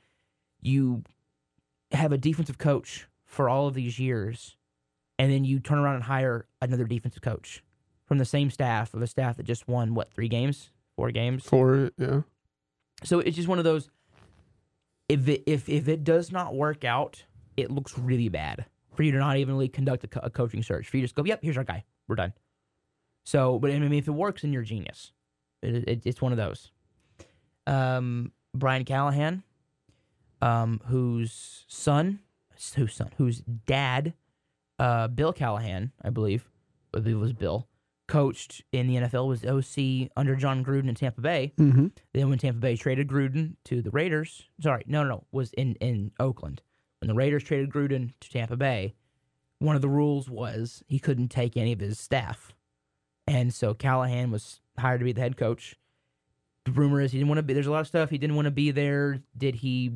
you have a defensive coach for all of these years, and then you turn around and hire another defensive coach from the same staff of a staff that just won what three games, four games. four, yeah, So it's just one of those. If it if if it does not work out, it looks really bad for you to not even really conduct a, co- a coaching search. For you to just go, yep, here's our guy, we're done. So, but I mean, if it works, then you're a genius. It, it, it's one of those. Um, Brian Callahan, um, whose son, whose son, whose dad, uh, Bill Callahan, I believe, I believe it was Bill, coached in the NFL was OC under Jon Gruden in Tampa Bay. mm-hmm. Then when Tampa Bay traded Gruden to the Raiders, sorry, no, no, no, was in in Oakland. When the Raiders traded Gruden to Tampa Bay, one of the rules was he couldn't take any of his staff, and so Callahan was hired to be the head coach. The rumor is he didn't want to be. There's a lot of stuff he didn't want to be there. Did he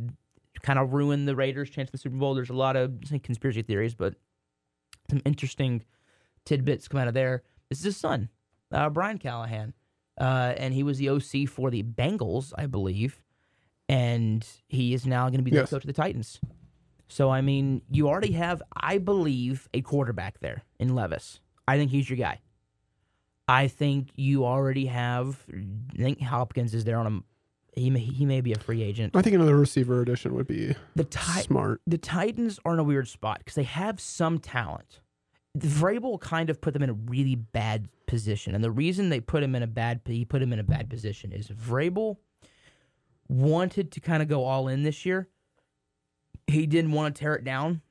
kind of ruin the Raiders' chance of the Super Bowl? There's a lot of conspiracy theories, but some interesting tidbits come out of there. This is his son, uh, Brian Callahan uh, and he was the OC for the Bengals, I believe, and he is now going to be the Yes. coach of the Titans. So I mean, you already have, I believe, a quarterback there in Levis. I think he's your guy. I think you already have. I think Hopkins is there on him. He may, he may be a free agent. I think another receiver addition would be The Ti- smart. the Titans are in a weird spot because they have some talent. Vrabel kind of put them in a really bad position, and the reason they put him in a bad he put him in a bad position is Vrabel wanted to kind of go all in this year. He didn't want to tear it down,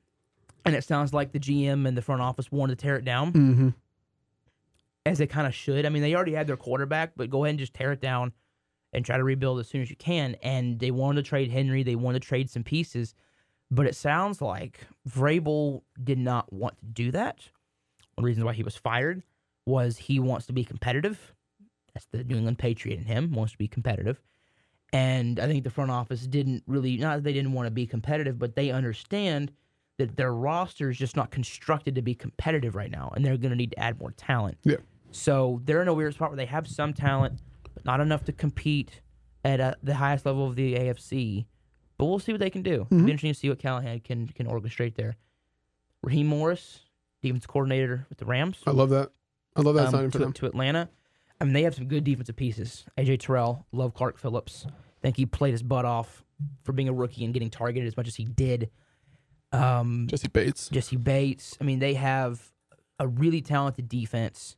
and it sounds like the GM and the front office wanted to tear it down Mm-hmm. as they kind of should. I mean, they already had their quarterback, but go ahead and just tear it down and try to rebuild as soon as you can. And they wanted to trade Henry, they wanted to trade some pieces, but it sounds like Vrabel did not want to do that. One reason why he was fired was he wants to be competitive. That's the New England Patriot in him wants to be competitive. And I think the front office didn't really not that they didn't want to be competitive, but they understand that their roster is just not constructed to be competitive right now, and they're going to need to add more talent. Yeah. So they're in a weird spot where they have some talent, but not enough to compete at uh, the highest level of the AFC. But we'll see what they can do. It'll Mhm. be interesting to see what Callahan can can orchestrate there. Raheem Morris, defense coordinator with the Rams, I love that. I love that um, signing for to, them. to Atlanta. I mean, they have some good defensive pieces. AJ Terrell, love Clark Phillips. I think he played his butt off for being a rookie and getting targeted as much as he did. Um, Jessie Bates. Jessie Bates. I mean, they have a really talented defense,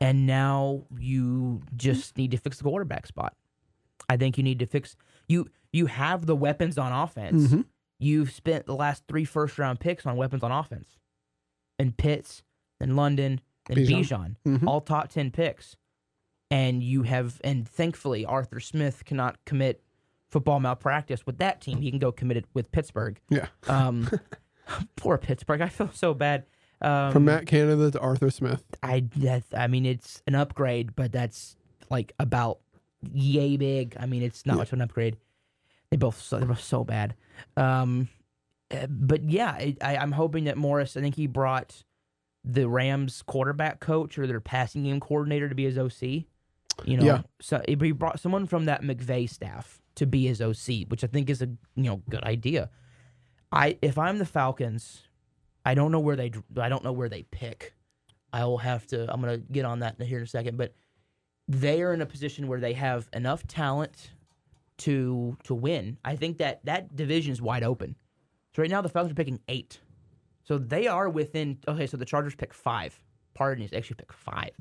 and now you just need to fix the quarterback spot. I think you need to fix you. You have the weapons on offense. Mhm. You've spent the last three first round picks on weapons on offense, and Pitts, and London, and Bijan. Mhm. all top ten picks, and you have. And thankfully, Arthur Smith cannot commit football malpractice with that team. He can go commit it with Pittsburgh. Yeah. Um, poor Pittsburgh. I feel so bad. Um, From Matt Canada to Arthur Smith. I that, I mean, it's an upgrade, but that's like about yay big. I mean, it's not Yeah. much of an upgrade. They both so, they're both so bad. Um, Uh, but yeah, I, I, I'm hoping that Morris. I think he brought the Rams quarterback coach or their passing game coordinator to be his OC. You know, Yeah. so he brought someone from that McVay staff to be his OC, which I think is a you know good idea. I if I'm the Falcons, I don't know where they I don't know where they pick. I will have to. I'm gonna get on that here in a second, but they are in a position where they have enough talent to to win. I think that that division is wide open. So right now the Falcons are picking eight, so they are within. Okay, so the Chargers pick five. Pardon me, actually pick five.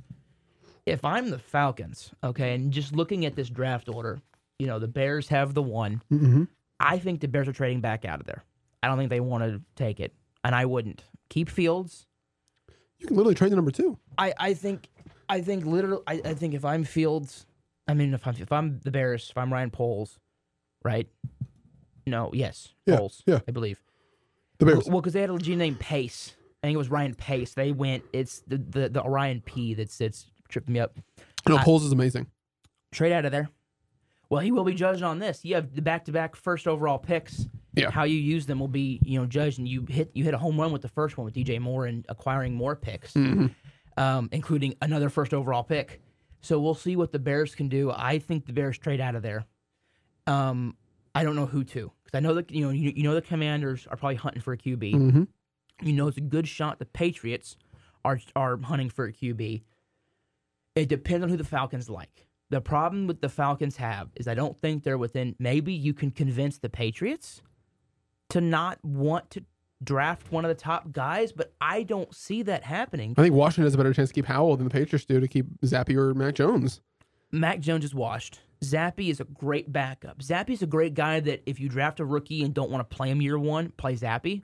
If I'm the Falcons, okay, and just looking at this draft order, You know, the Bears have the one. Mm-hmm. I think the Bears are trading back out of there. I don't think they want to take it, and I wouldn't keep Fields. You can literally trade the number two. I, I think I think literally I, I think if I'm Fields, I mean if I'm if I'm the Bears, if I'm Ryan Poles, right? No, yes, Yeah, yeah. I believe. The Bears. Well, because they had a legit name Pace. I think it was Ryan Pace. They went. It's the the, the Orion P that's that's tripping me up. no, Poles is amazing. Trade out of there. Well, he will be judged on this. You have the back-to-back first overall picks. Yeah. How you use them will be, you know, judged. And you hit you hit a home run with the first one with DJ Moore and acquiring more picks, Mhm. um, including another first overall pick. So we'll see what the Bears can do. I think the Bears trade out of there. Um, I don't know who to because I know that you know you, you know the Commanders are probably hunting for a QB. Mm-hmm. You know it's a good shot the Patriots are are hunting for a QB. It depends on who the Falcons like. The problem with the Falcons have is I don't think they're within. Maybe you can convince the Patriots to not want to draft one of the top guys, but I don't see that happening. I think Washington has a better chance to keep Howell than the Patriots do to keep Zappe or Mac Jones. Mac Jones is washed. Zappe is a great backup. Zappe's a great guy that if you draft a rookie and don't want to play him year one, play Zappy.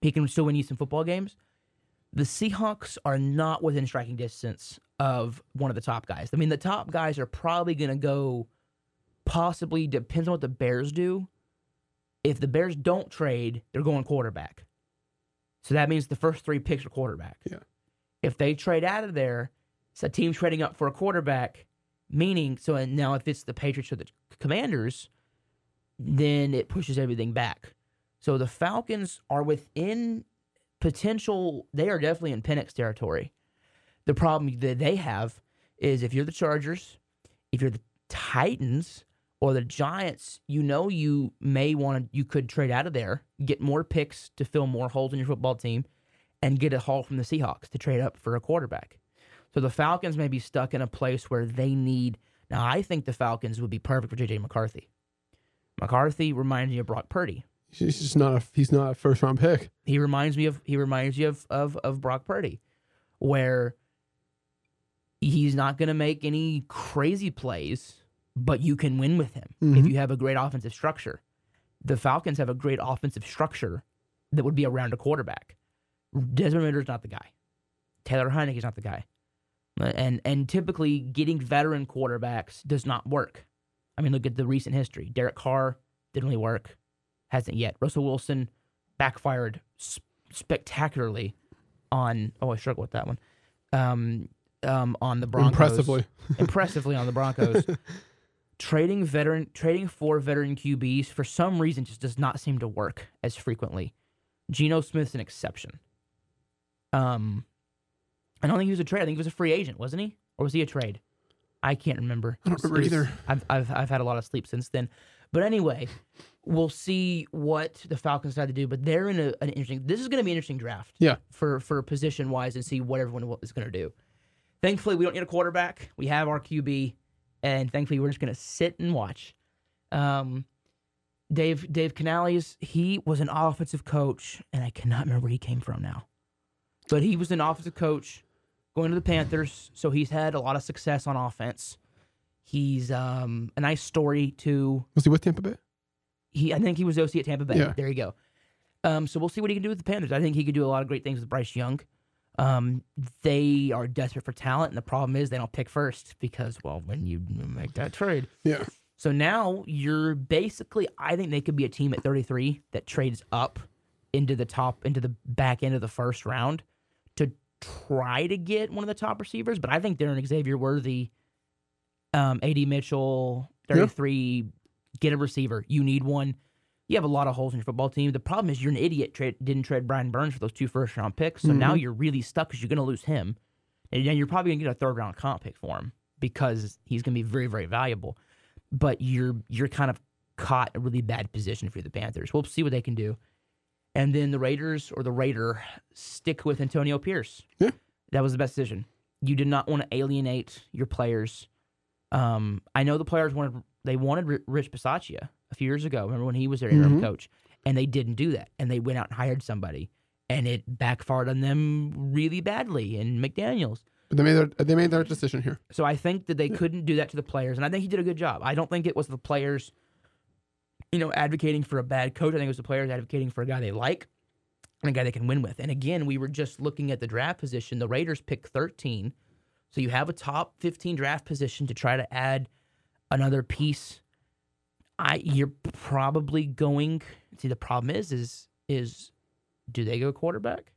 He can still win you some football games. The Seahawks are not within striking distance of one of the top guys. I mean, the top guys are probably going to go, possibly, depends on what the Bears do. If the Bears don't trade, they're going quarterback. So that means the first three picks are quarterback. Yeah. If they trade out of there, it's a team trading up for a quarterback, meaning, so now if it's the Patriots or the Commanders, then it pushes everything back. So the Falcons are within potential, they are definitely in Penix territory. The problem that they have is if you're the Chargers, if you're the Titans or the Giants, you know you may want to, you could trade out of there, get more picks to fill more holes in your football team, and get a haul from the Seahawks to trade up for a quarterback. So the Falcons may be stuck in a place where they need. Now, I think the Falcons would be perfect for JJ McCarthy. McCarthy reminds me of Brock Purdy. He's just not a he's not a first round pick. He reminds me of he reminds you of of, of Brock Purdy, where he's not going to make any crazy plays, but you can win with him if Mhm. you have a great offensive structure. The Falcons have a great offensive structure that would be around a quarterback. Desmond Ridder's not the guy. Taylor Heinicke is not the guy. And and typically getting veteran quarterbacks does not work. I mean, look at the recent history. Derek Carr didn't really work. Hasn't yet. Russell Wilson backfired s- spectacularly on. Oh, I struggle with that one. Um, um, on the Broncos. Impressively. impressively on the Broncos. trading veteran, trading for veteran QBs for some reason just does not seem to work as frequently. Geno Smith's an exception. Um, I don't think he was a trade. I think he was a free agent, wasn't he? Or was he a trade? I can't remember. I don't remember was, either. I've, I've I've had a lot of sleep since then. But anyway, we'll see what the Falcons decide to do. But they're in a, an interesting. This is going to be an interesting draft. Yeah. For for position wise and see what everyone is going to do. Thankfully, we don't need a quarterback. We have our QB, and thankfully, we're just going to sit and watch. Um, Dave Dave Canales, he was an offensive coach, and I cannot remember where he came from now. But he was an offensive coach going to the Panthers, so he's had a lot of success on offense. He's um, a nice story too. Was he with Tampa Bay? He, I think he was OC at Tampa Bay. Yeah. There you go. Um, so we'll see what he can do with the Panthers. I think he could do a lot of great things with Bryce Young. Um, they are desperate for talent, and the problem is they don't pick first because, well, when you make that trade, Yeah. so now you're basically, I think they could be a team at 33 that trades up into the top, into the back end of the first round to try to get one of the top receivers. But I think they're an Xavier Worthy, um, AD Mitchell, 33, get a receiver. You need one. You have a lot of holes in your football team. The problem is you're an idiot. Trade, didn't trade Brian Burns for those two first round picks. So now you're really stuck because you're going to lose him. And then you're probably going to get a third round comp pick for him because he's going to be very, very valuable but you're you're kind of caught in a really bad position for the Panthers. We'll see what they can do. And then the Raiders or the Raider stick with Antonio Pierce. Yeah. That was the best decision. You did not want to alienate your players. Um, I know the players wanted they wanted Rich Bisaccia a few years ago. Remember when he was their interim Mhm. coach, and they didn't do that, and they went out and hired somebody, and it backfired on them really badly. And McDaniels. But they made their they made their decision here. So I think that they couldn't do that to the players, and I think he did a good job. I don't think it was the players, you know, advocating for a bad coach. I think it was the players advocating for a guy they like and a guy they can win with. And again, we were just looking at the draft position. The Raiders pick 13, so you have a top 15 draft position to try to add another piece. I you're probably going. See, the problem is is is do they go quarterback?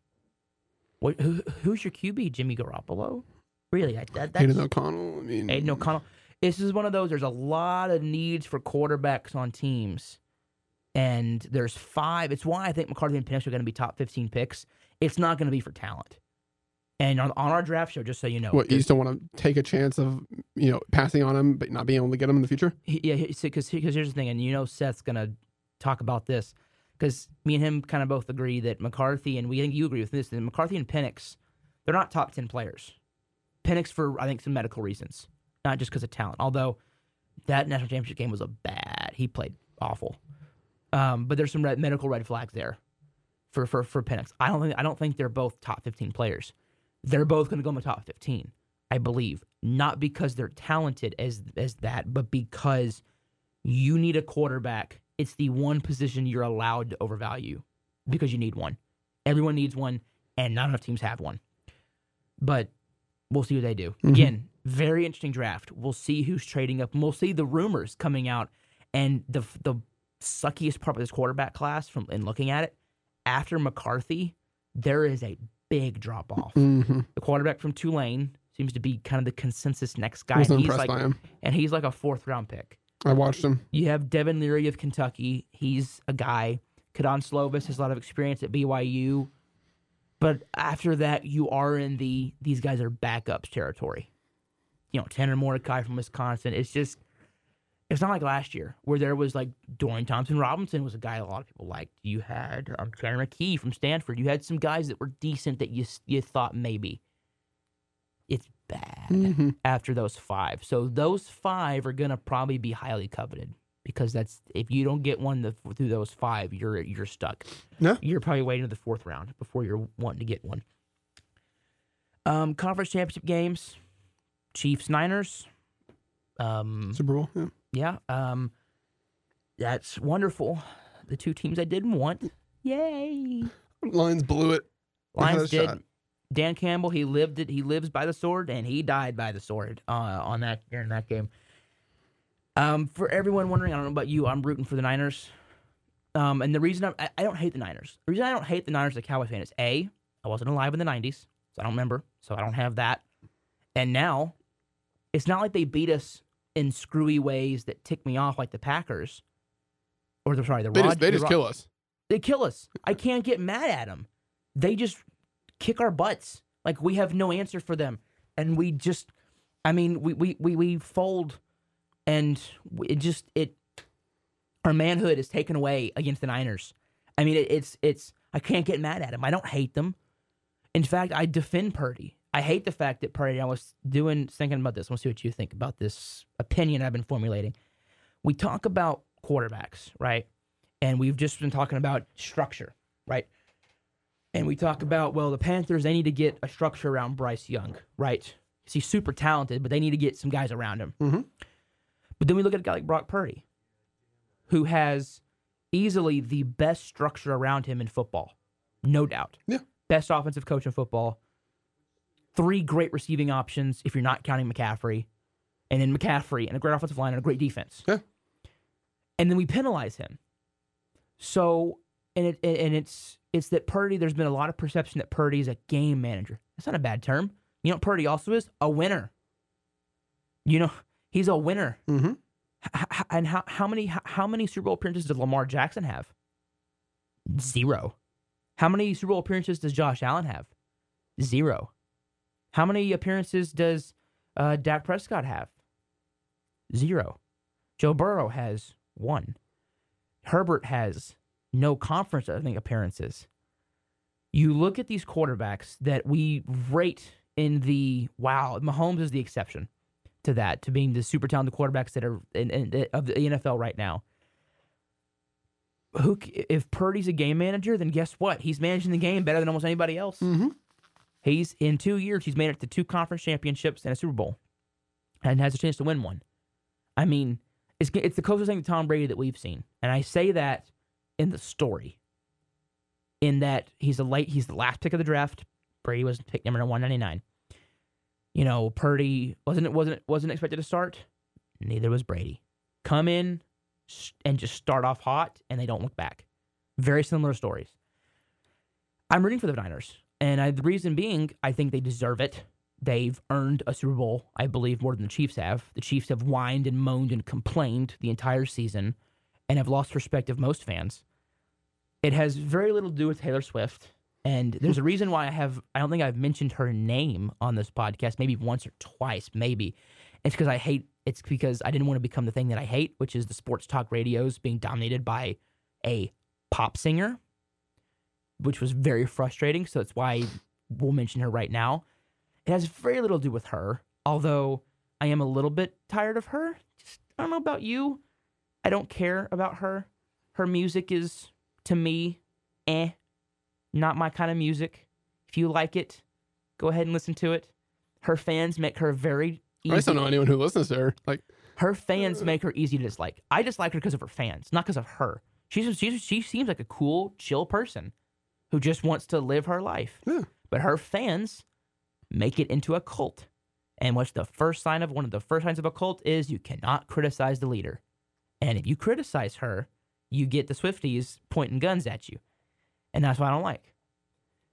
What who, who's your QB? Jimmy Garoppolo? Really? I, that, that's, Hayden O'Connell. I mean, Aidan O'Connell. This is one of those. There's a lot of needs for quarterbacks on teams, and there's five. It's why I think McCarthy and Penix are going to be top 15 picks. It's not going to be for talent. And on, on our draft show, just so you know, what you just don't want to take a chance of you know passing on him, but not being able to get him in the future. he, yeah, because because here's the thing, and you know Seth's going to talk about this because me and him kind of both agree that McCarthy and we think you agree with this that McCarthy and Penix, they're not top 10 players. Penix for I think some medical reasons, not just because of talent. Although that national championship game was a bad. He played awful. Um, but there's some red, medical red flags there for for for Penix. I don't think I don't think they're both top 15 players. They're both going to go in the top 15, I believe, not because they're talented as as that, but because you need a quarterback. It's the one position you're allowed to overvalue because you need one. Everyone needs one, and not enough teams have one. But we'll see what they do. Mhm. Again, very interesting draft. We'll see who's trading up, and we'll see the rumors coming out. And the the suckiest part of this quarterback class, from in looking at it, after McCarthy, there is a big drop off. Mm-hmm. The quarterback from Tulane seems to be kind of the consensus next guy. And he's like, and he's like a fourth round pick. I watched him. You have Devin Leary of Kentucky. He's a guy. Kedon Slovis has a lot of experience at BYU. But after that, you are in the these guys are backups territory. You know, Tanner Mordecai from Wisconsin. It's just, it's not like last year where there was like Dorian Thompson Robinson was a guy a lot of people liked. You had um, Tanner McKee from Stanford. You had some guys that were decent that you you thought maybe. It's bad Mm-hmm. after those five. So those five are gonna probably be highly coveted because that's if you don't get one the, through those five, you're you're stuck. Yeah. You're probably waiting to the fourth round before you're wanting to get one. Um, conference championship games, Chiefs Niners. Um, Super Bowl. Yeah. yeah. Um, that's wonderful. The two teams I didn't want. Yay. Lions blew it. Lions did. shot. Dan Campbell, he lived it. He lives by the sword, and he died by the sword uh, on that during that game. Um, for everyone wondering, I don't know about you, I'm rooting for the Niners. Um, and the reason I'm, I, I don't hate the Niners, the reason I don't hate the Niners as a Cowboy fan is a, I wasn't alive in the '90s, so I don't remember, so I don't have that. And now, it's not like they beat us in screwy ways that tick me off, like the Packers, or the sorry, the They Rod- just they the just Rod- kill us. they kill us. I can't get mad at them. They just kick our butts. Like we have no answer for them, and we just, I mean, we we we, we fold, and it just it, our manhood is taken away against the Niners. I mean, it, it's it's I can't get mad at them. I don't hate them. In fact, I defend Purdy. I hate the fact that Purdy. I was doing thinking about this. I want to see what you think about this opinion I've been formulating. We talk about quarterbacks, right? and we've just been talking about structure, right? And we talk about well, the Panthers they need to get a structure around Bryce Young, right? 'Cause he's super talented, but they need to get some guys around him. Mhm. But then we look at a guy like Brock Purdy, who has easily the best structure around him in football, no doubt. Yeah. Best offensive coach in football. Three great receiving options if you're not counting McCaffrey, and then McCaffrey and a great offensive line and a great defense. Yeah. And then we penalize him. So and it and it's it's that Purdy. There's been a lot of perception that Purdy is a game manager. That's not a bad term. You know what Purdy also is? A winner. You know he's a winner. Mm-hmm. H- and how how many how many Super Bowl appearances does Lamar Jackson have? Zero. How many Super Bowl appearances does Josh Allen have? Zero. How many appearances does uh, Dak Prescott have? Zero. Joe Burrow has one. Herbert has no conference, I think, appearances. You look at these quarterbacks that we rate in the wow. Mahomes is the exception to that, to being the super talented quarterbacks that are in, in, of the NFL right now. Who, if Purdy's a game manager, then guess what? He's managing the game better than almost anybody else. Mm-hmm. He's in two years, he's made it to two conference championships and a Super Bowl, and has a chance to win one. I mean, it's it's the closest thing to Tom Brady that we've seen, and I say that in the story. In that he's the late, he's the last pick of the draft. Brady was pick number one ninety nine. You know, Purdy wasn't wasn't wasn't expected to start. Neither was Brady. Come in and just start off hot, and they don't look back. Very similar stories. I'm rooting for the Niners, and I, the reason being, I think they deserve it. They've earned a Super Bowl, I believe, more than the Chiefs have. The Chiefs have whined and moaned and complained the entire season, and have lost respect of most fans. It has very little to do with Taylor Swift, and there's a reason why I have. I don't think I've mentioned her name on this podcast, maybe once or twice, maybe. It's because I hate. It's because I didn't want to become the thing that I hate, which is the sports talk radios being dominated by a pop singer, which was very frustrating. So that's why we'll mention her right now. It has very little to do with her, although I am a little bit tired of her. Just I don't know about you. I don't care about her. Her music is to me, eh, not my kind of music. If you like it, go ahead and listen to it. Her fans make her very easy. I just don't know anyone who listens to her. Like, Her fans make her easy to dislike. I dislike her because of her fans, not because of her. She's, she's she seems like a cool, chill person who just wants to live her life. Yeah. But her fans make it into a cult. And what's the first sign of one of the first signs of a cult is you cannot criticize the leader. And if you criticize her, you get the Swifties pointing guns at you. And that's what I don't like.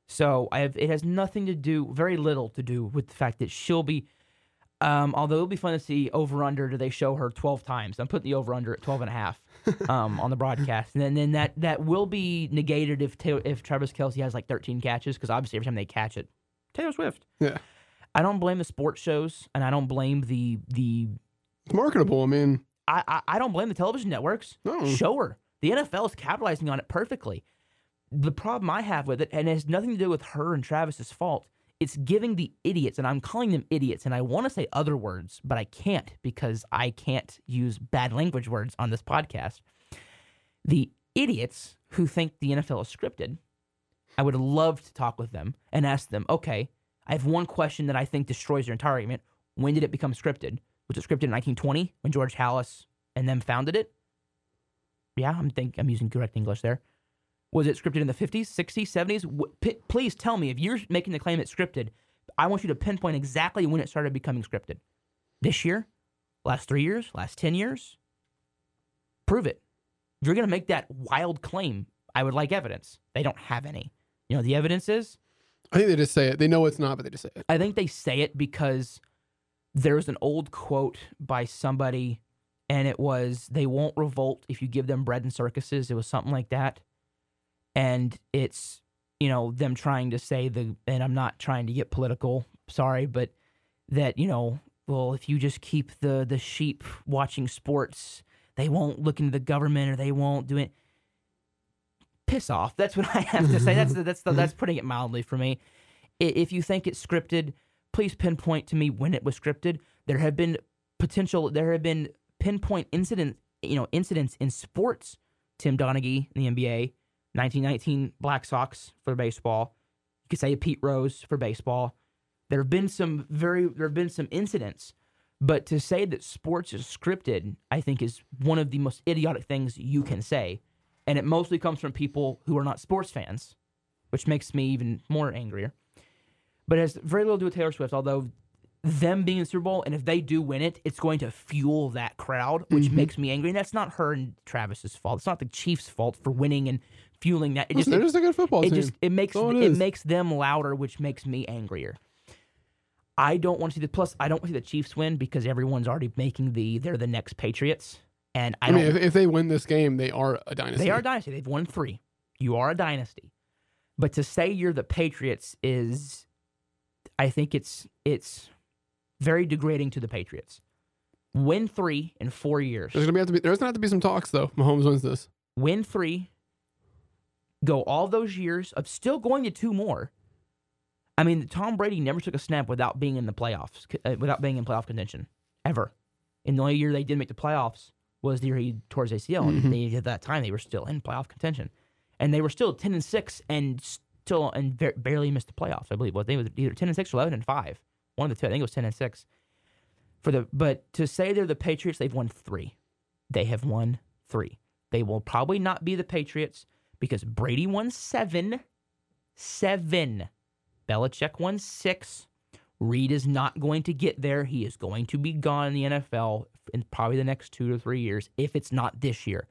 So I have it has nothing to do, very little to do with the fact that she'll be um, although it'll be fun to see over under. Do they show her twelve times? I'm putting the over under at 12 and a half um, on the broadcast, and then, then that that will be negated if if Travis Kelce has like 13 catches because obviously every time they catch it, Taylor Swift. yeah, I don't blame the sports shows, and I don't blame the the it's marketable. I mean, I I, I don't blame the television networks. no. Show her. The NFL is capitalizing on it perfectly. The problem I have with it, and it has nothing to do with her and Travis's fault, it's giving the idiots, and I'm calling them idiots, and I want to say other words, but I can't because I can't use bad language words on this podcast. The idiots who think the NFL is scripted, I would love to talk with them and ask them, okay, I have one question that I think destroys your entire argument. When did it become scripted? Was it scripted in 1920 when George Halas and them founded it? Yeah, I'm think I'm using correct English there. Was it scripted in the 50s, 60s, 70s? W- p- please tell me if you're making the claim it's scripted. I want you to pinpoint exactly when it started becoming scripted. This year, last three years, last ten years. Prove it. If you're gonna make that wild claim, I would like evidence. They don't have any. You know the evidence is? I think they just say it. They know it's not, but they just say it. I think they say it because there's an old quote by somebody, and it was, they won't revolt if you give them bread and circuses. It was something like that. And it's, you know, them trying to say the, and I'm not trying to get political, sorry, but that, you know, well, if you just keep the, the sheep watching sports, they won't look into the government or they won't do it. Piss off. That's what I have to say. That's the, that's the, mm-hmm. that's putting it mildly for me. If you think it's scripted, please pinpoint to me when it was scripted. There have been potential. There have been pinpoint incident, you know, incidents in sports. Tim Donaghy in the NBA, 1919 Black Sox for baseball. You could say Pete Rose for baseball. There have been some very there have been some incidents, but to say that sports is scripted, I think is one of the most idiotic things you can say, and it mostly comes from people who are not sports fans, which makes me even more angrier but it has very little to do with Taylor Swift. Although them being in the Super Bowl, and if they do win it, it's going to fuel that crowd, which Mhm. makes me angry. And that's not her and Travis's fault. It's not the Chiefs' fault for winning and fueling that. It just they're just a good football it team. just it makes it, it makes them louder, which makes me angrier. I don't want to see the plus. I don't want to see the Chiefs win because everyone's already making the they're the next Patriots, and I, I, mean, if, if they win this game, they are a dynasty. They are a dynasty. They've won three. You are a dynasty. But to say you're the Patriots is, I think it's it's very degrading to the Patriots. Win three in four years. There's gonna be have to be. There's gonna have to be some talks though. Mahomes wins this. Win three. Go all those years of still going to two more. I mean, Tom Brady never took a snap without being in the playoffs, uh, without being in playoff contention, ever. And the only year they did make the playoffs was the year he tore his ACL, and Mhm. they, at that time they were still in playoff contention, and they were still ten and six and still and ver- barely missed the playoffs. I believe. Well, they was either ten and six or eleven and five. One of the two. I think it was ten and six. For the but to say they're the Patriots, they've won three. They have won three. They will probably not be the Patriots because Brady won seven. Seven. Belichick won six. Reid is not going to get there. He is going to be gone in the NFL in probably the next two to three years, if it's not this year.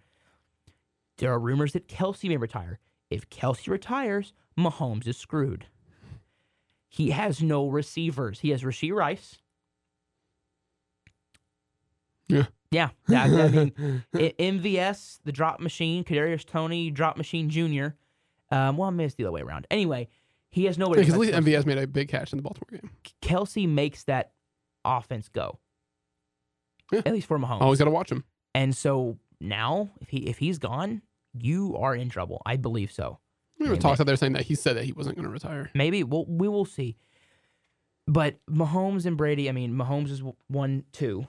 There are rumors that Kelce may retire. If Kelce retires, Mahomes is screwed. He has no receivers. He has Rashee Rice. Yeah. Yeah. That, I mean, MVS, the drop machine, Kadarius Toney, drop machine junior. Um, well, maybe it's the other way around. Anyway, he has nobody. Because to at least. MVS made a big catch in the Baltimore game. Kelce makes that offense go. Yeah. At least for Mahomes. Always got to watch him. And so now, if he if he's gone, you are in trouble. I believe so. There were talks out there saying that he said that he wasn't going to retire. Maybe we'll we will see. But Mahomes and Brady, I mean, Mahomes is one two,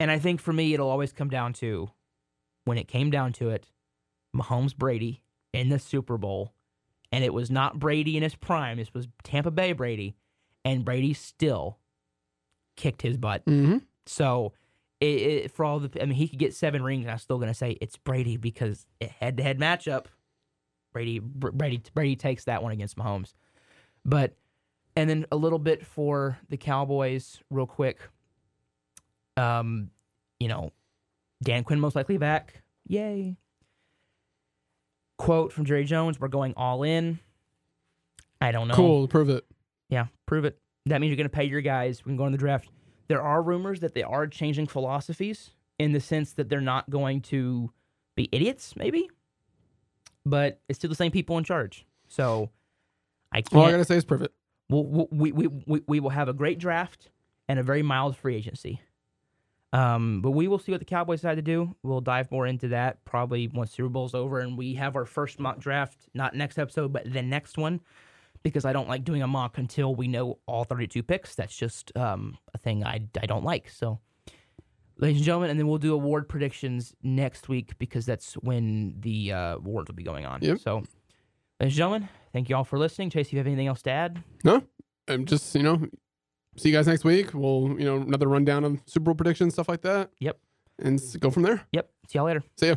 and I think for me it'll always come down to when it came down to it, Mahomes Brady in the Super Bowl, and it was not Brady in his prime. This was Tampa Bay Brady, and Brady still kicked his butt. Mm-hmm. So, it, it, for all the, I mean, he could get seven rings, and I'm still gonna say it's Brady because head to head matchup, Brady, Brady, Brady takes that one against Mahomes. But, and then a little bit for the Cowboys, real quick. Um, you know, Dan Quinn most likely back. Yay. Quote from Jerry Jones: "We're going all in." I don't know. Cool. Prove it. Yeah, prove it. That means you're going to pay your guys. We can go in the draft. There are rumors that they are changing philosophies in the sense that they're not going to be idiots, maybe, but it's still the same people in charge. So I can't. All I got to say is prove it. We'll, we'll, we, we, we, we will have a great draft and a very mild free agency. Um, but we will see what the Cowboys decide to do. We'll dive more into that probably once Super Bowl's over and we have our first mock draft, not next episode, but the next one, because I don't like doing a mock until we know all 32 picks. That's just um, a thing I, I don't like. So, ladies and gentlemen, and then we'll do award predictions next week because that's when the uh, awards will be going on. Yep. So, ladies and gentlemen, thank you all for listening. Chase, if you have anything else to add? No, I'm just you know, see you guys next week. We'll you know another rundown of Super Bowl predictions, stuff like that. Yep. And go from there. Yep. See y'all later. See ya.